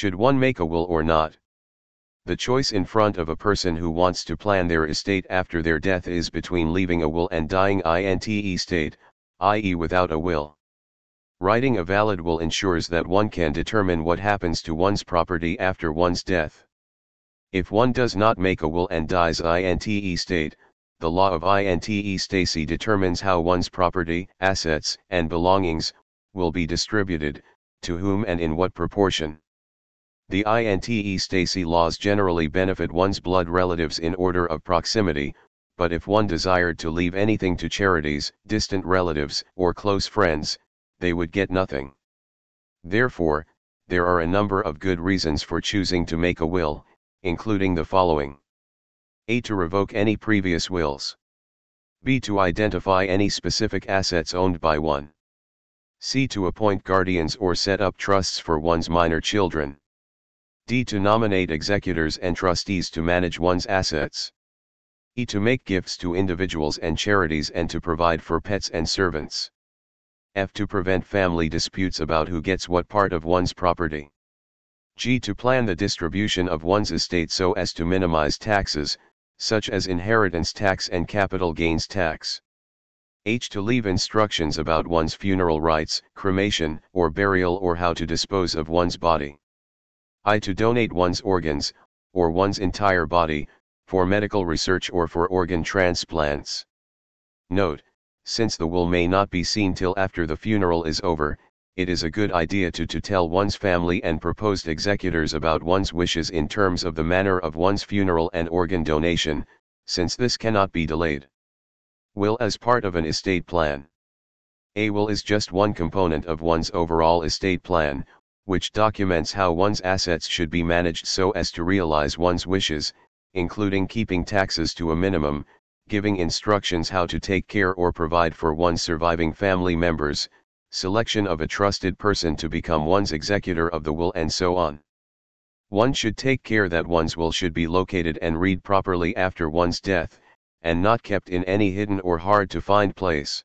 Should one make a will or not? The choice in front of a person who wants to plan their estate after their death is between leaving a will and dying intestate, i.e. without a will. Writing a valid will ensures that one can determine what happens to one's property after one's death. If one does not make a will and dies intestate, the law of intestacy determines how one's property, assets, and belongings, will be distributed, to whom and in what proportion. The intestacy laws generally benefit one's blood relatives in order of proximity, but if one desired to leave anything to charities, distant relatives, or close friends, they would get nothing. Therefore, there are a number of good reasons for choosing to make a will, including the following. A. To revoke any previous wills. B. To identify any specific assets owned by one. C. To appoint guardians or set up trusts for one's minor children. D. To nominate executors and trustees to manage one's assets. E. To make gifts to individuals and charities and to provide for pets and servants. F. To prevent family disputes about who gets what part of one's property. G. To plan the distribution of one's estate so as to minimize taxes, such as inheritance tax and capital gains tax. H. To leave instructions about one's funeral rites, cremation, or burial or how to dispose of one's body. I. To donate one's organs, or one's entire body, for medical research or for organ transplants. Note, since the will may not be seen till after the funeral is over, it is a good idea to to tell one's family and proposed executors about one's wishes in terms of the manner of one's funeral and organ donation, since this cannot be delayed. Will as part of an estate plan. A will is just one component of one's overall estate plan, which documents how one's assets should be managed so as to realize one's wishes, including keeping taxes to a minimum, giving instructions how to take care or provide for one's surviving family members, selection of a trusted person to become one's executor of the will and so on. One should take care that one's will should be located and read properly after one's death, and not kept in any hidden or hard to find place.